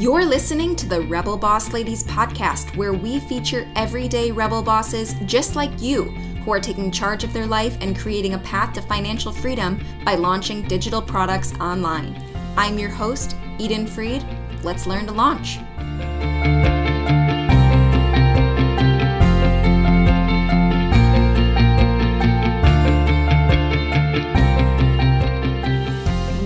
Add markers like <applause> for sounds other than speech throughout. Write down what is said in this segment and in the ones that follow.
You're listening to the Rebel Boss Ladies podcast, where we feature everyday rebel bosses just like you who are taking charge of their life and creating a path to financial freedom by launching digital products online. I'm your host, Eden Fried. Let's learn to launch.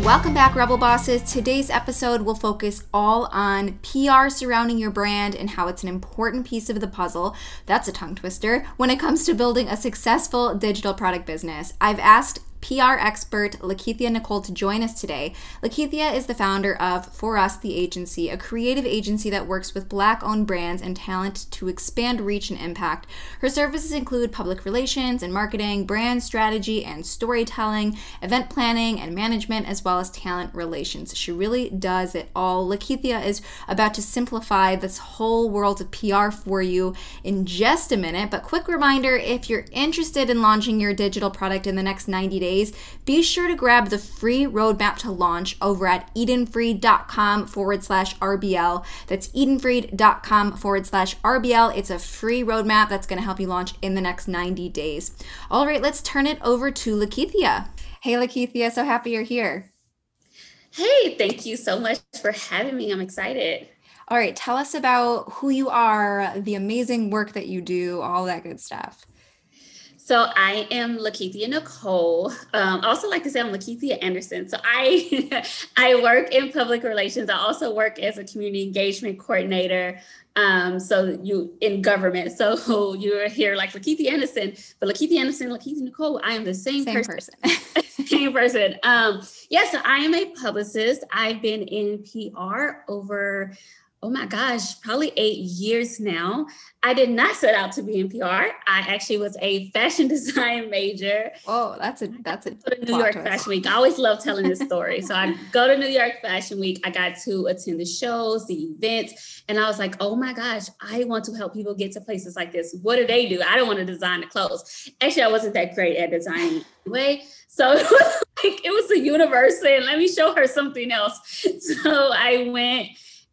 Welcome back, Rebel Bosses. Today's episode will focus all on PR surrounding your brand and how it's an important piece of the puzzle. That's a tongue twister when it comes to building a successful digital product business. I've asked PR expert LaKeithea Nicole to join us today. LaKeithea is the founder of For Us, the agency, a creative agency that works with Black owned brands and talent to expand reach and impact. Her services include public relations and marketing, brand strategy and storytelling, event planning and management, as well as talent relations. She really does it all. LaKeithea is about to simplify this whole world of PR for you in just a minute, but quick reminder if you're interested in launching your digital product in the next 90 days, days, be sure to grab the free roadmap to launch over at edenfried.com forward slash RBL. That's edenfried.com forward slash RBL. It's a free roadmap that's going to help you launch in the next 90 days. All right, let's turn it over to LaKeithea. Hey, LaKeithea, so happy you're here. Hey, thank you so much for having me. I'm excited. All right, tell us about who you are, the amazing work that you do, all that good stuff. So I am LaKeithea Nicole. Um, I also like to say I'm LaKeithea Anderson. So I <laughs> I work in public relations. I also work as a community engagement coordinator. Um, so you in government. So <laughs> you're here like LaKeithea Anderson, but LaKeithea Anderson, LaKeithea Nicole. I am the same, same person. person. <laughs> same person. Um, yeah. So I am a publicist. I've been in PR over oh my gosh, probably eight years now. I did not set out to be in PR. I actually was a fashion <laughs> design major. Oh, that's a that's a New York twist. Fashion Week. I always love telling this story. so I <laughs> go to New York Fashion Week. I got to attend the shows, the events, and I was like, oh my gosh, I want to help people get to places like this. What do they do? I don't want to design the clothes. Actually, I wasn't that great at designing anyway. So <laughs> it was like it was the universe saying, let me show her something else. So I went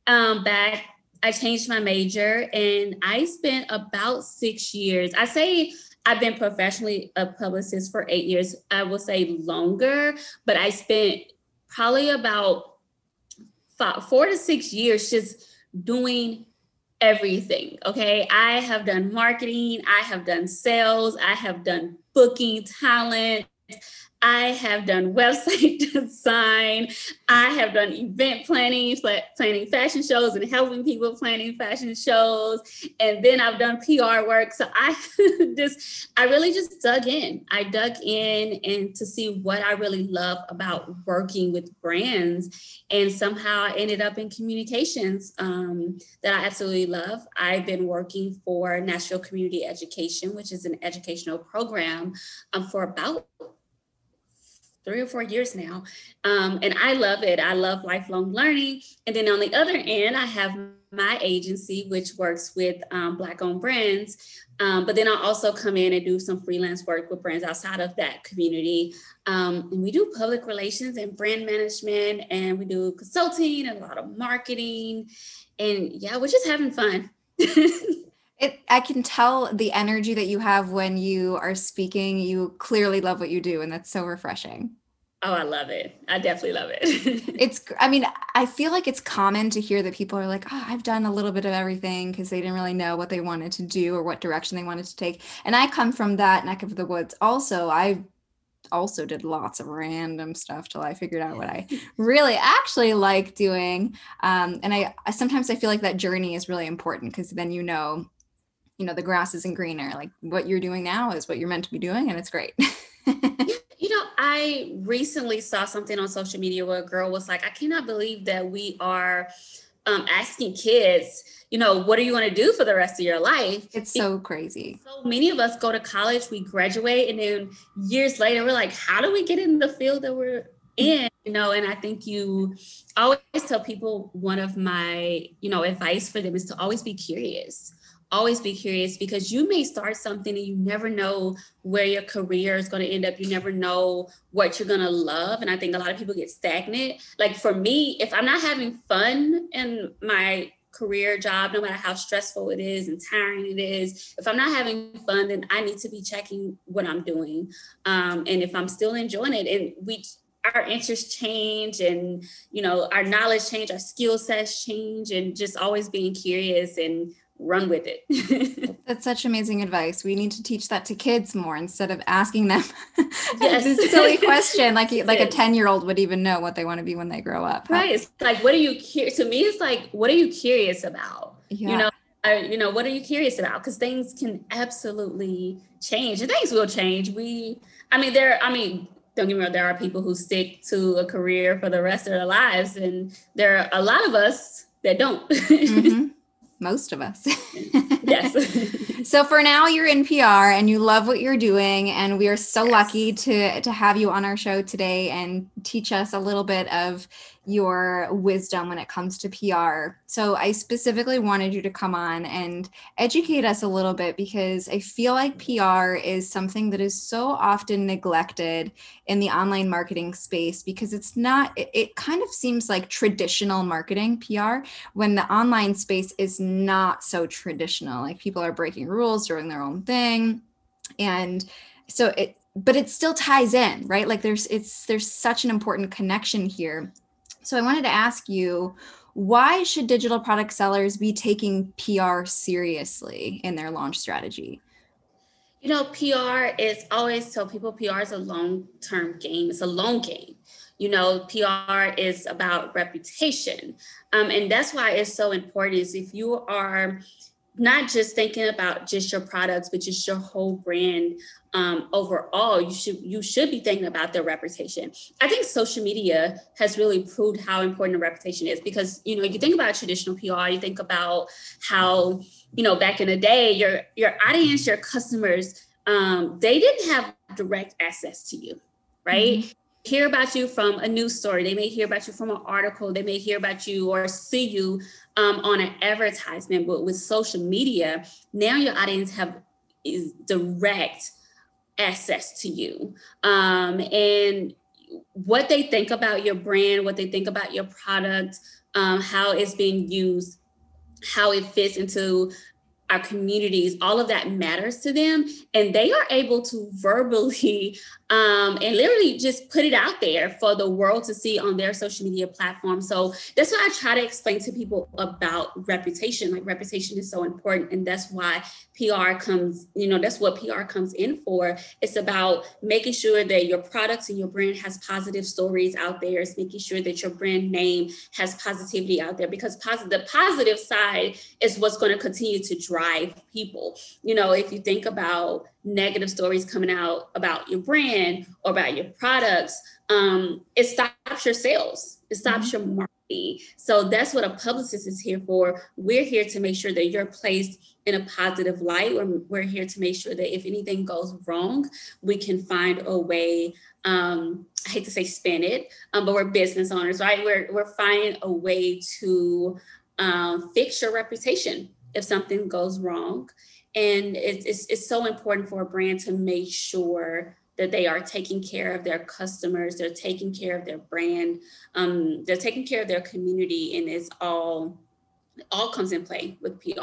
um, back. I changed my major and I spent about six years. I say I've been professionally a publicist for eight years. I will say longer, but I spent probably about five, four to six years just doing everything. Okay. I have done marketing, I have done sales, I have done booking talent. I have done website <laughs> design. I have done event planning, planning fashion shows and helping people planning fashion shows. And then I've done PR work. So I <laughs> just, I really just dug in. I dug in and to see what I really love about working with brands. And somehow I ended up in communications um, that I absolutely love. I've been working for Nashville Community Education, which is an educational program um, for about three or four years now. Um, and I love it. I love lifelong learning. And then on the other end, I have my agency, which works with um, Black owned brands. Um, but then I also come in and do some freelance work with brands outside of that community. Um, and we do public relations and brand management, and we do consulting and a lot of marketing. And yeah, we're just having fun. <laughs> It, I can tell the energy that you have when you are speaking. You clearly love what you do, and that's so refreshing. Oh, I love it. I definitely love it. <laughs> it's, I mean, I feel like it's common to hear that people are like, oh, I've done a little bit of everything because they didn't really know what they wanted to do or what direction they wanted to take. And I come from that neck of the woods also. I also did lots of random stuff till I figured out what I <laughs> really actually like doing. Um, and I, I sometimes I feel like that journey is really important because then you know you know the grass isn't greener. Like what you're doing now is what you're meant to be doing and it's great. <laughs> You know i recently saw something on social media where a girl was like i cannot believe that we are um, asking kids you know what are you going to do for the rest of your life? It's so crazy. so many of us go to college we graduate and then years later we're like how do we get in the field that we're in? You know and i think you I always tell people one of my you know advice for them is to always be curious always be curious because you may start something and you never know where your career is going to end up. You never know what you're going to love. And I think a lot of people get stagnant. Like for me, if I'm not having fun in my career job, no matter how stressful it is and tiring it is, if I'm not having fun, then I need to be checking what I'm doing. Um, and if I'm still enjoying it, and we, our interests change and you know our knowledge change our skill sets change and just always being curious and run with it. <laughs> That's such amazing advice. We need to teach that to kids more instead of asking them <laughs> yes. this silly question. Like <laughs> like a 10 year old would even know what they want to be when they grow up. Right. It's like, what are you curious? To me, it's like, what are you curious about? Yeah. You know, I, you know, what are you curious about? Because things can absolutely change and things will change. We, I mean, there, I mean, don't get me wrong, there are people who stick to a career for the rest of their lives. And there are a lot of us that don't. mm-hmm most of us. yes. <laughs> so for now you're in PR and you love what you're doing and we are so yes. lucky to to have you on our show today and teach us a little bit of your wisdom when it comes to PR. So I specifically wanted you to come on and educate us a little bit because I feel like PR is something that is so often neglected in the online marketing space because it's not it, it kind of seems like traditional marketing PR when the online space is not so traditional. Like people are breaking rules, doing their own thing. And so it but it still ties in, right? Like there's it's there's such an important connection here so I wanted to ask you why should digital product sellers be taking PR seriously in their launch strategy? You know, PR is always so people PR is a long term game, it's a long game. You know, PR is about reputation. Um, and that's why it's so important is if you are not just thinking about just your products, but just your whole brand um, overall, you should you should be thinking about their reputation. I think social media has really proved how important a reputation is because you know you think about traditional PR, you think about how you know back in the day your your audience, your customers, um, they didn't have direct access to you, right? Mm-hmm hear about you from a news story. They may hear about you from an article. They may hear about you or see you um, on an advertisement. But with social media, now your audience have is direct access to you. Um, and what they think about your brand, what they think about your product, um, how it's being used, how it fits into our communities, all of that matters to them. And they are able to verbally <laughs> um, and literally just put it out there for the world to see on their social media platform. So that's why I try to explain to people about reputation. Like reputation is so important. And that's why PR comes, you know, that's what PR comes in for. It's about making sure that your products and your brand has positive stories out there. It's making sure that your brand name has positivity out there because positive, the positive side is what's going to continue to drive people. You know, if you think about negative stories coming out about your brand or about your products, um, it stops your sales. It stops mm-hmm. your marketing. So that's what a publicist is here for. We're here to make sure that you're placed in a positive light. We're, we're here to make sure that if anything goes wrong, we can find a way. Um, I hate to say spin it, um, but we're business owners, right? We're we're finding a way to um, fix your reputation if something goes wrong. And it's, it's, it's so important for a brand to make sure that they are taking care of their customers they're taking care of their brand um, they're taking care of their community and it's all all comes in play with pr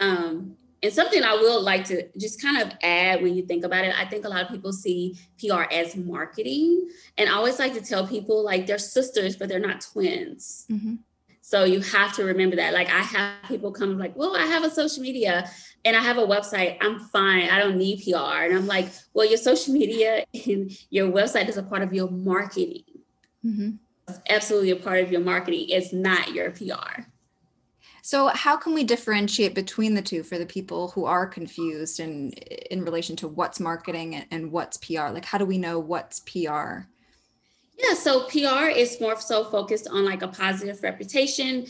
um, and something i will like to just kind of add when you think about it i think a lot of people see pr as marketing. And i always like to tell people like they're sisters but they're not twins. Mm-hmm. So you have to remember that. Like I have people come like, well, I have a social media and I have a website. I'm fine. I don't need PR. And I'm like, well, your social media and your website is a part of your marketing. Mm-hmm. It's absolutely a part of your marketing. It's not your PR. So how can we differentiate between the two for the people who are confused and in relation to what's marketing and what's PR? Like how do we know what's PR? Yeah, so PR is more so focused on like a positive reputation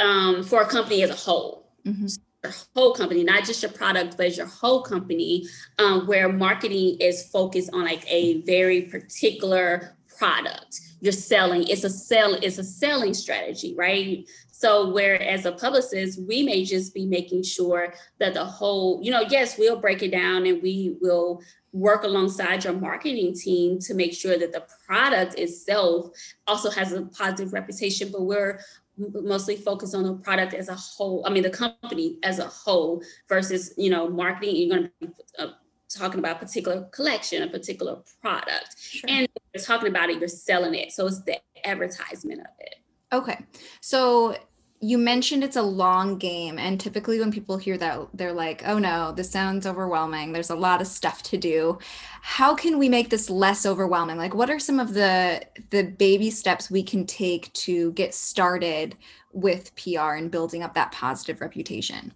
um, for a company as a whole. Mm-hmm. your whole company, not just your product, but your whole company, um, where marketing is focused on like a very particular product. You're selling. It's a sell. It's a selling strategy, right? So, whereas a publicist, we may just be making sure that the whole, you know, yes, we'll break it down and we will work alongside your marketing team to make sure that the product itself also has a positive reputation, but we're mostly focused on the product as a whole. I mean, the company as a whole versus, you know, marketing. You're going to be uh, talking about a particular collection, a particular product. Sure. And you're talking about it, you're selling it. So it's the advertisement of it. Okay. So you mentioned it's a long game and typically when people hear that they're like oh no this sounds overwhelming. There's a lot of stuff to do. How can we make this less overwhelming? Like what are some of the the baby steps we can take to get started with pr and building up that positive reputation?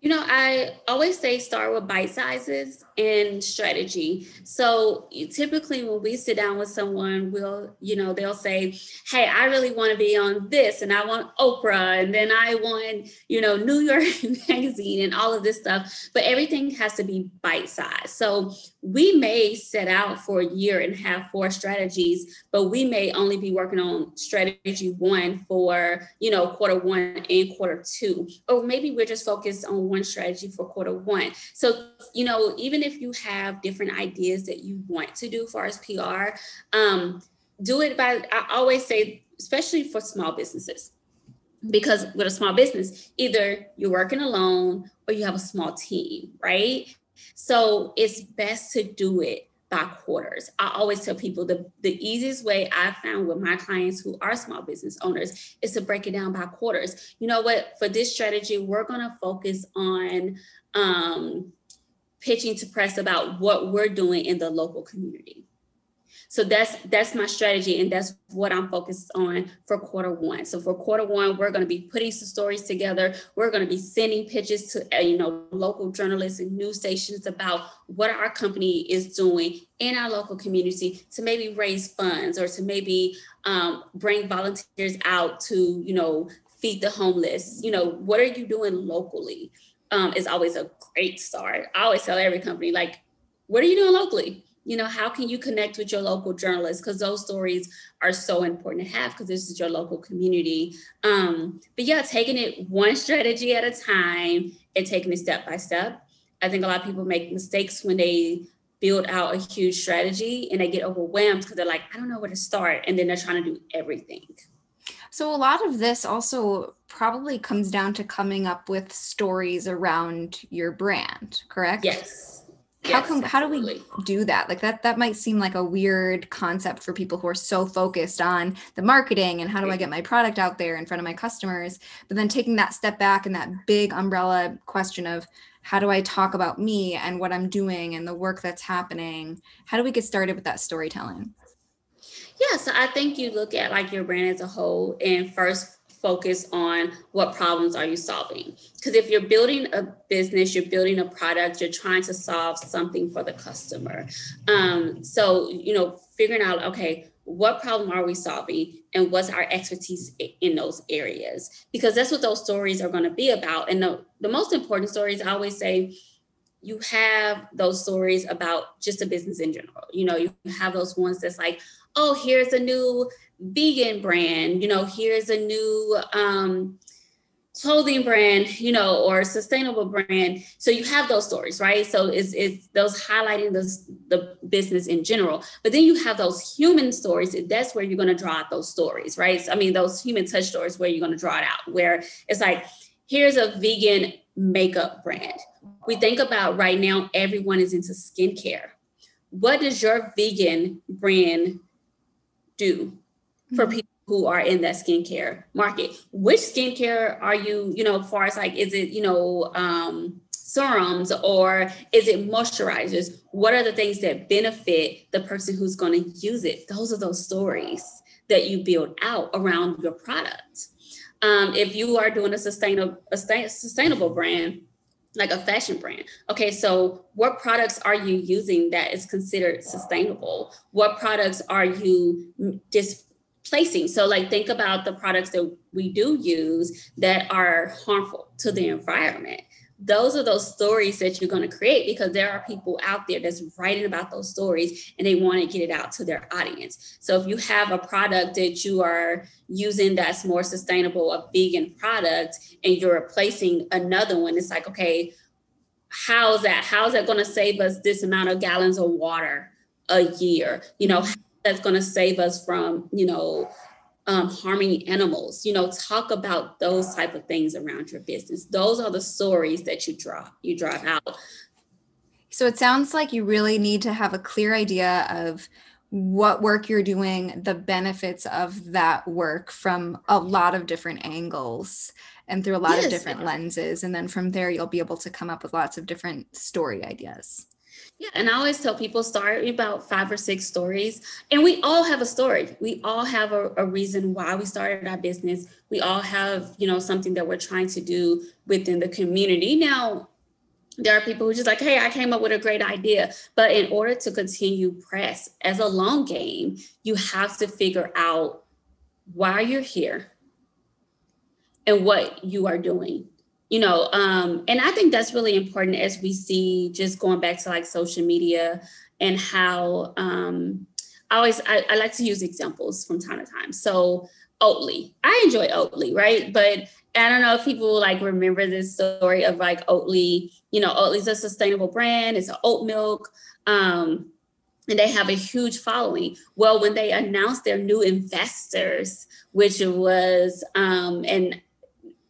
You know, I always say start with bite sizes and strategy. So typically when we sit down with someone, we'll, you know, they'll say, Hey, I really want to be on this and I want Oprah and then I want, you know, New York <laughs> magazine and all of this stuff. But everything has to be bite sized. So we may set out for a year and have four strategies, but we may only be working on strategy one for, you know, quarter one and quarter two. Or maybe we're just focused on one strategy for quarter one. So, you know, even if you have different ideas that you want to do for as PR, um, do it by, I always say, especially for small businesses, because with a small business, either you're working alone or you have a small team, right? So it's best to do it by quarters. I always tell people the, the easiest way I found with my clients who are small business owners is to break it down by quarters. You know what? For this strategy, we're going to focus on um, pitching to press about what we're doing in the local community. So that's that's my strategy, and that's what I'm focused on for quarter one. So for quarter one, we're going to be putting some stories together. We're going to be sending pitches to uh, you know local journalists and news stations about what our company is doing in our local community to maybe raise funds or to maybe um, bring volunteers out to you know feed the homeless. You know what are you doing locally? Um, is always a great start. I always tell every company like, what are you doing locally? you know how can you connect with your local journalists because those stories are so important to have because this is your local community um, but yeah taking it one strategy at a time and taking it step by step i think a lot of people make mistakes when they build out a huge strategy and they get overwhelmed because they're like i don't know where to start and then they're trying to do everything so a lot of this also probably comes down to coming up with stories around your brand correct? Yes. How come how do we do that? Like that that might seem like a weird concept for people who are so focused on the marketing and how do i get my product out there in front of my customers but then taking that step back and that big umbrella question of how do i talk about me and what i'm doing and the work that's happening? How do we get started with that storytelling yeah so i think you look at like your brand as a whole and first focus on what problems are you solving. Because if you're building a business you're building a product you're trying to solve something for the customer. Um, so you know figuring out okay what problem are we solving and what's our expertise in those areas? Because that's what those stories are going to be about. And the, the most important stories i always say you have those stories about just a business in general. You know you have those ones that's like oh here's a new vegan brand, you know, here's a new um, clothing brand, you know, or sustainable brand. So you have those stories, right? So it's, it's those highlighting those, the business in general. But then you have those human stories. That's where you're going to draw out those stories, right? So, I mean, those human touch stories where you're going to draw it out, where it's like, here's a vegan makeup brand. We think about right now, everyone is into skincare. What does your vegan brand do? for mm-hmm. people who are in that skincare market. Which skincare are you, you know, far as like, is it, you know, um, serums or is it moisturizers? What are the things that benefit the person who's going to use it? Those are those stories that you build out around your product. Um, if you are doing a sustainable, a sustainable brand, like a fashion brand. Okay, so what products are you using that is considered sustainable? What products are you displacing? So, like, think about the products that we do use that are harmful to the environment. Those are those stories that you're going to create because there are people out there that's writing about those stories and they want to get it out to their audience. So if you have a product that you are using that's more sustainable, a vegan product, and you're replacing another one, it's like, okay, how's that? How's that going to save us this amount of gallons of water a year? You know, that's going to save us from, you know, um, harming animals you know talk about those type of things around your business. Those are the stories that you draw you drive out. So it sounds like you really need to have a clear idea of what work you're doing the benefits of that work from a lot of different angles and through a lot yes. of different lenses. And then from there you'll be able to come up with lots of different story ideas yeah, and I always tell people start about five or six stories. And we all have a story. We all have a, a, reason why we started our business. We all have, you know, something that we're trying to do within the community. Now, there are people who just like, hey, I came up with a great idea. But in order to continue press as a long game, you have to figure out why you're here and what you are doing you know um and i think that's really important as we see just going back to like social media and how um i always I, I like to use examples from time to time. So oatly. I enjoy oatly right? But i don't know if people like remember this story of like oatly you know oatly's a sustainable brand. It's an oat milk um and they have a huge following. Well, when they announced their new investors, which was, um, and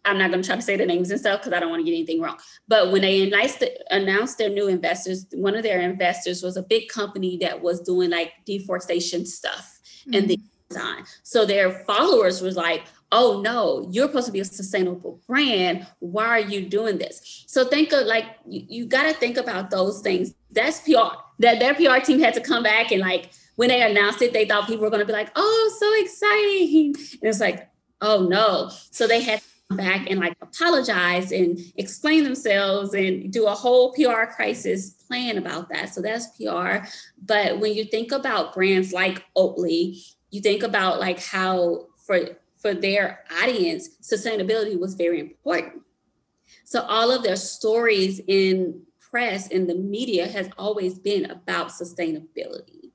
I'm not going to try to say the names and stuff because I don't want to get anything wrong. But when they announced, announced their new investors, one of their investors was a big company that was doing like deforestation stuff mm-hmm. and the design. So their followers was like, oh no, you're supposed to be a sustainable brand. Why are you doing this? So think of like, you, you got to think about those things. That's PR. That their PR team had to come back and like, when they announced it, they thought people were going to be like, oh, so exciting. And it's like, oh no. So they had back and like apologize and explain themselves and do a whole PR crisis plan about that. So that's PR. But when you think about brands like Oatly, you think about like how for for their audience, sustainability was very important. So all of their stories in press and the media has always been about sustainability.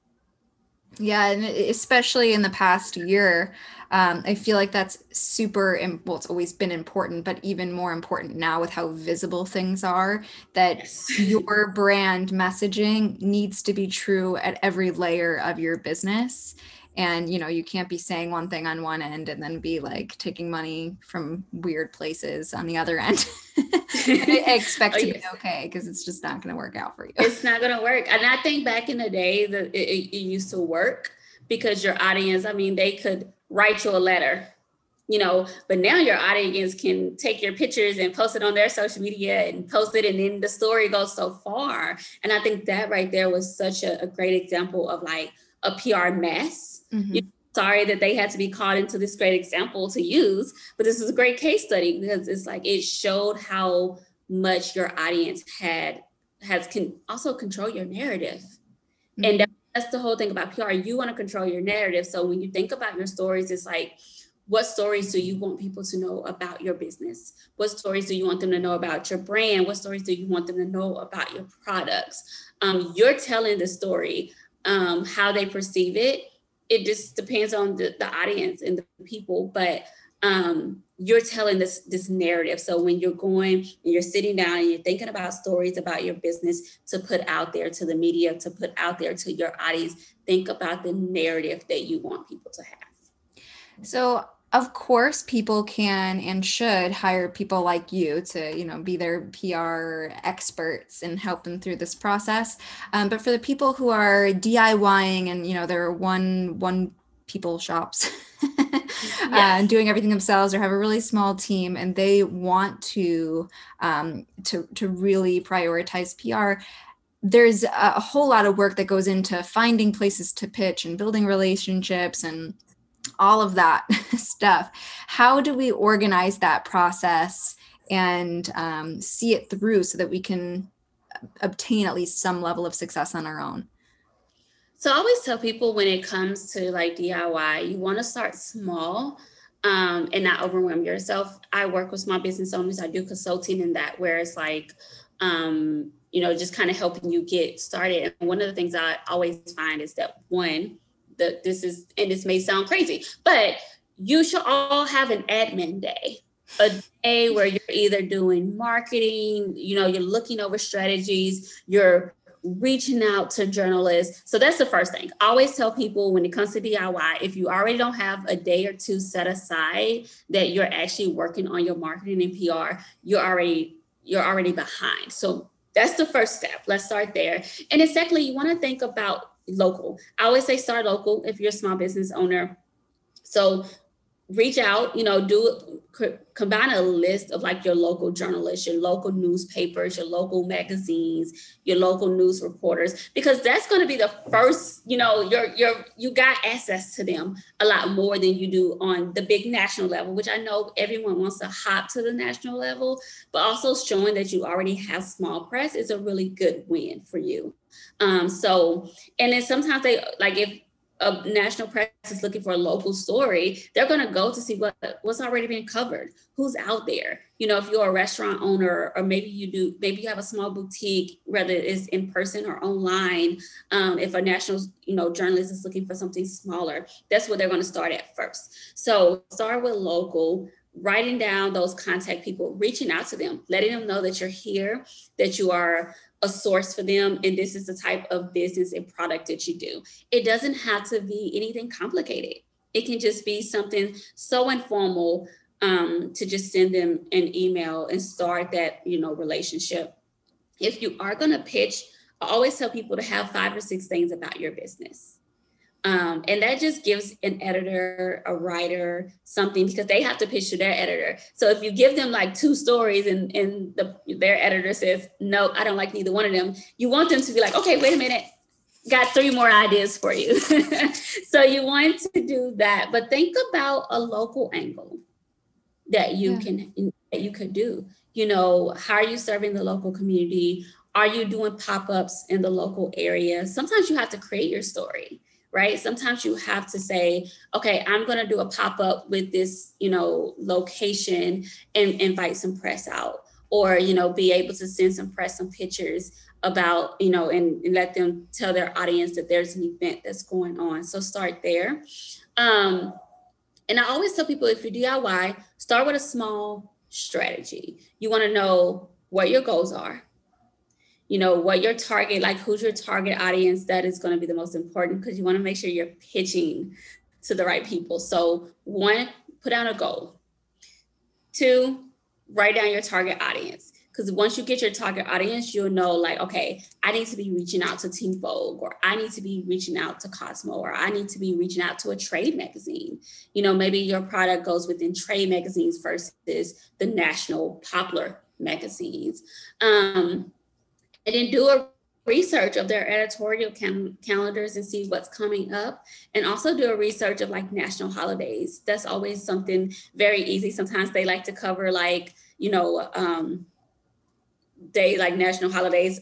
Yeah, and especially in the past year, um, I feel like that's super, well, it's always been important, but even more important now with how visible things are, that yes. your brand messaging needs to be true at every layer of your business and you know you can't be saying one thing on one end and then be like taking money from weird places on the other end. <laughs> I <laughs> expect oh, to yes. be okay because it's just not going to work out for you. It's not going to work. And i think back in the day that it, it, used to work because your audience i mean they could write you a letter you know but now your audience can take your pictures and post it on their social media and post it and then the story goes so far. And i think that right there was such a, a great example of like a pr mess mm-hmm. you know, sorry that they had to be caught into this great example to use but this is a great case study because it's like it showed how much your audience had has can also control your narrative mm-hmm. and that that's the whole thing about PR. You want to control your narrative. So when you think about your stories, it's like, what stories do you want people to know about your business? What stories do you want them to know about your brand? What stories do you want them to know about your products? Um, you're telling the story, um, how they perceive it. It just depends on the, the audience and the people, but um, you're telling this this narrative. So when you're going and you're sitting down and you're thinking about stories about your business to put out there to the media, to put out there to your audience, think about the narrative that you want people to have. So of course people can and should hire people like you to you know be their pr experts and help them through this process um, but for the people who are diying and you know they're one one people shops <laughs> yes. uh, doing everything themselves or have a really small team and they want to um, to to really prioritize PR there's a whole lot of work that goes into finding places to pitch and building relationships and all of that <laughs> stuff how do we organize that process and um, see it through so that we can obtain at least some level of success on our own so I always tell people when it comes to like DIY, you want to start small um, and not overwhelm yourself. I work with small business owners. I do consulting in that where it's like, um, you know, just kind of helping you get started. And one of the things I always find is that one, that this is, and this may sound crazy, but you should all have an admin day a day where you're either doing marketing, you know, you're looking over strategies, you're reaching out to journalists. So that's the first thing. Always tell people when it comes to DIY, if you already don't have a day or two set aside that you're actually working on your marketing and PR, you're already you're already behind. So that's the first step. Let's start there. And then secondly, you want to think about local. I always say start local if you're a small business owner. So reach out, you know, do combine a list of like your local journalists, your local newspapers, your local magazines, your local news reporters, because that's going to be the first, you know, you're, you're, you got access to them a lot more than you do on the big national level, which I know everyone wants to hop to the national level, but also showing that you already have small press is a really good win for you. Um, so, and then sometimes they like if a national press is looking for a local story, they're going to go to see what what's already been covered, who's out there. You know, if you're a restaurant owner, or maybe you do, maybe you have a small boutique, whether it's in person or online. Um, if a national, you know, journalist is looking for something smaller, that's what they're going to start at first. So start with local writing down those contact people, reaching out to them, letting them know that you're here, that you are a source for them, and this is the type of business and product that you do. It doesn't have to be anything complicated. It can just be something so informal um, to just send them an email and start that you know relationship. If you are going to pitch, I always tell people to have five or six things about your business. Um, and that just gives an editor, a writer something because they have to pitch to their editor. So if you give them like two stories and, and the, their editor says, no, I don't like neither one of them, you want them to be like, okay, wait a minute, got three more ideas for you. <laughs> so you want to do that, but think about a local angle that you yeah. can that you could do. You know, how are you serving the local community? Are you doing pop-ups in the local area? Sometimes you have to create your story right? Sometimes you have to say, okay, I'm going to do a pop up with this, you know, location and invite some press out, or you know, be able to send some press some pictures about, you know, and, and let them tell their audience that there's an event that's going on. So start there. Um, and I always tell people if you DIY, start with a small strategy. You want to know what your goals are you know what your target like who's your target audience that is going to be the most important because you want to make sure you're pitching to the right people. So one put down a goal. Two write down your target audience because once you get your target audience you'll know like okay i need to be reaching out to Teen Vogue or i need to be reaching out to cosmo or i need to be reaching out to a trade magazine. You know maybe your product goes within trade magazines versus the national popular magazines. Um, and then do a research of their editorial cal- calendars and see what's coming up. And also do a research of like national holidays. That's always something very easy. Sometimes they like to cover like you know um day like national holidays.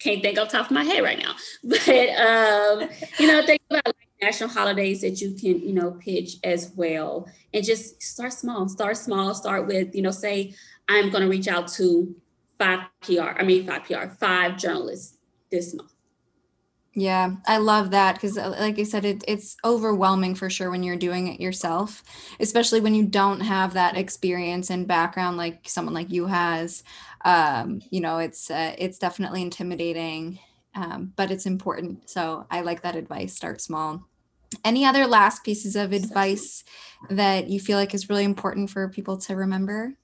Can't think off top of my head right now. <laughs> But um you know think about like national holidays that you can you know pitch as well. And just start small. Start small. Start with you know say i'm going to reach out to five PR, I mean, five PR, five journalists this month. Yeah, I love that because, uh, like I said, it, it's overwhelming for sure when you're doing it yourself, especially when you don't have that experience and background like someone like you has. Um, you know, it's uh, it's definitely intimidating, um, but it's important. So I like that advice. Start small. Any other last pieces of advice that you feel like is really important for people to remember?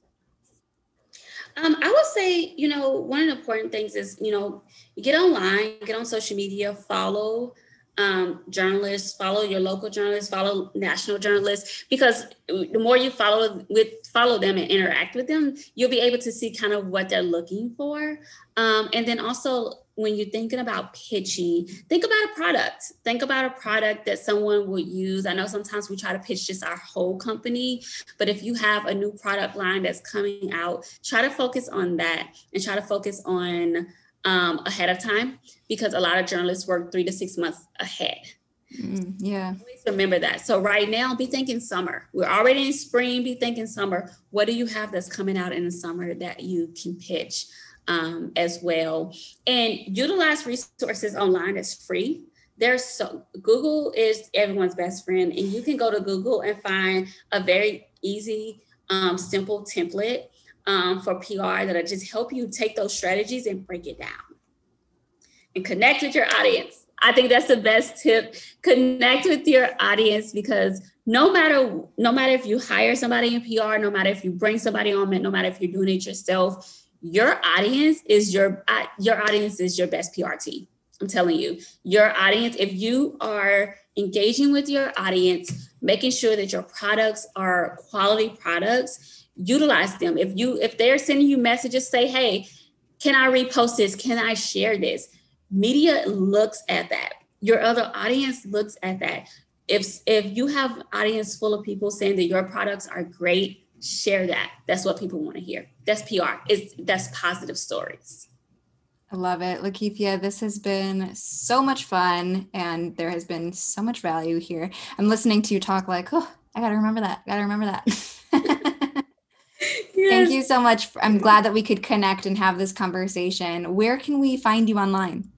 Um, I would say, you know, one of the important things is, you know, get online, get on social media, follow um, journalists, follow your local journalists, follow national journalists, because the more you follow with follow them and interact with them, you'll be able to see kind of what they're looking for. Um, and then also when you're thinking about pitching, think about a product. Think about a product that someone would use. I know sometimes we try to pitch just our whole company, but if you have a new product line that's coming out, try to focus on that and try to focus on um, ahead of time because a lot of journalists work three to six months ahead. Mm, yeah. Always remember that. So right now, be thinking summer. We're already in spring. Be thinking summer. What do you have that's coming out in the summer that you can pitch um, as well? And utilize resources online. It's free. There's so Google is everyone's best friend, and you can go to Google and find a very easy, um, simple template um, for PR that'll just help you take those strategies and break it down and connect with your audience. I think that's the best tip. Connect with your audience because no matter no matter if you hire somebody in PR, no matter if you bring somebody on, no matter if you're doing it yourself, your audience is your uh, your audience is your best PRT. I'm telling you, your audience. If you are engaging with your audience, making sure that your products are quality products, utilize them. If you if they're sending you messages, say, "Hey, can I repost this? Can I share this?" media looks at that your other audience looks at that if if you have audience full of people saying that your products are great share that that's what people want to hear that's pr it's that's positive stories I love it. LaKeithea, this has been so much fun and there has been so much value here. I'm listening to you talk like, oh, I got to remember that. Got to remember that. <laughs> yes. Thank you so much. I'm glad that we could connect and have this conversation. Where can we find you online?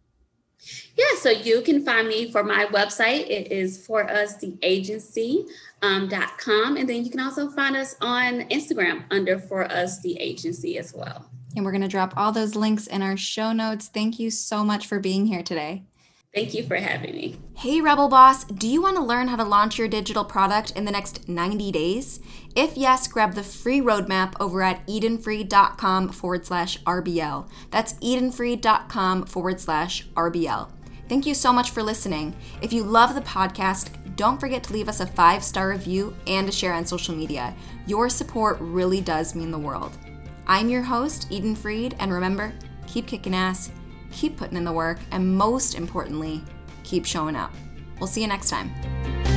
Yeah, so you can find me for my website. It is for us the agency um, .com. And then you can also find us on Instagram under for us the agency as well. And we're going to drop all those links in our show notes. Thank you so much for being here today. Thank you for having me. Hey, Rebel Boss, do you want to learn how to launch your digital product in the next 90 days? If yes, grab the free roadmap over at edenfried.com forward slash RBL. That's edenfried.com forward slash RBL. Thank you so much for listening. If you love the podcast, don't forget to leave us a five star review and a share on social media. Your support really does mean the world. I'm your host, Eden Fried, and remember, keep kicking ass, keep putting in the work, and most importantly, keep showing up. We'll see you next time.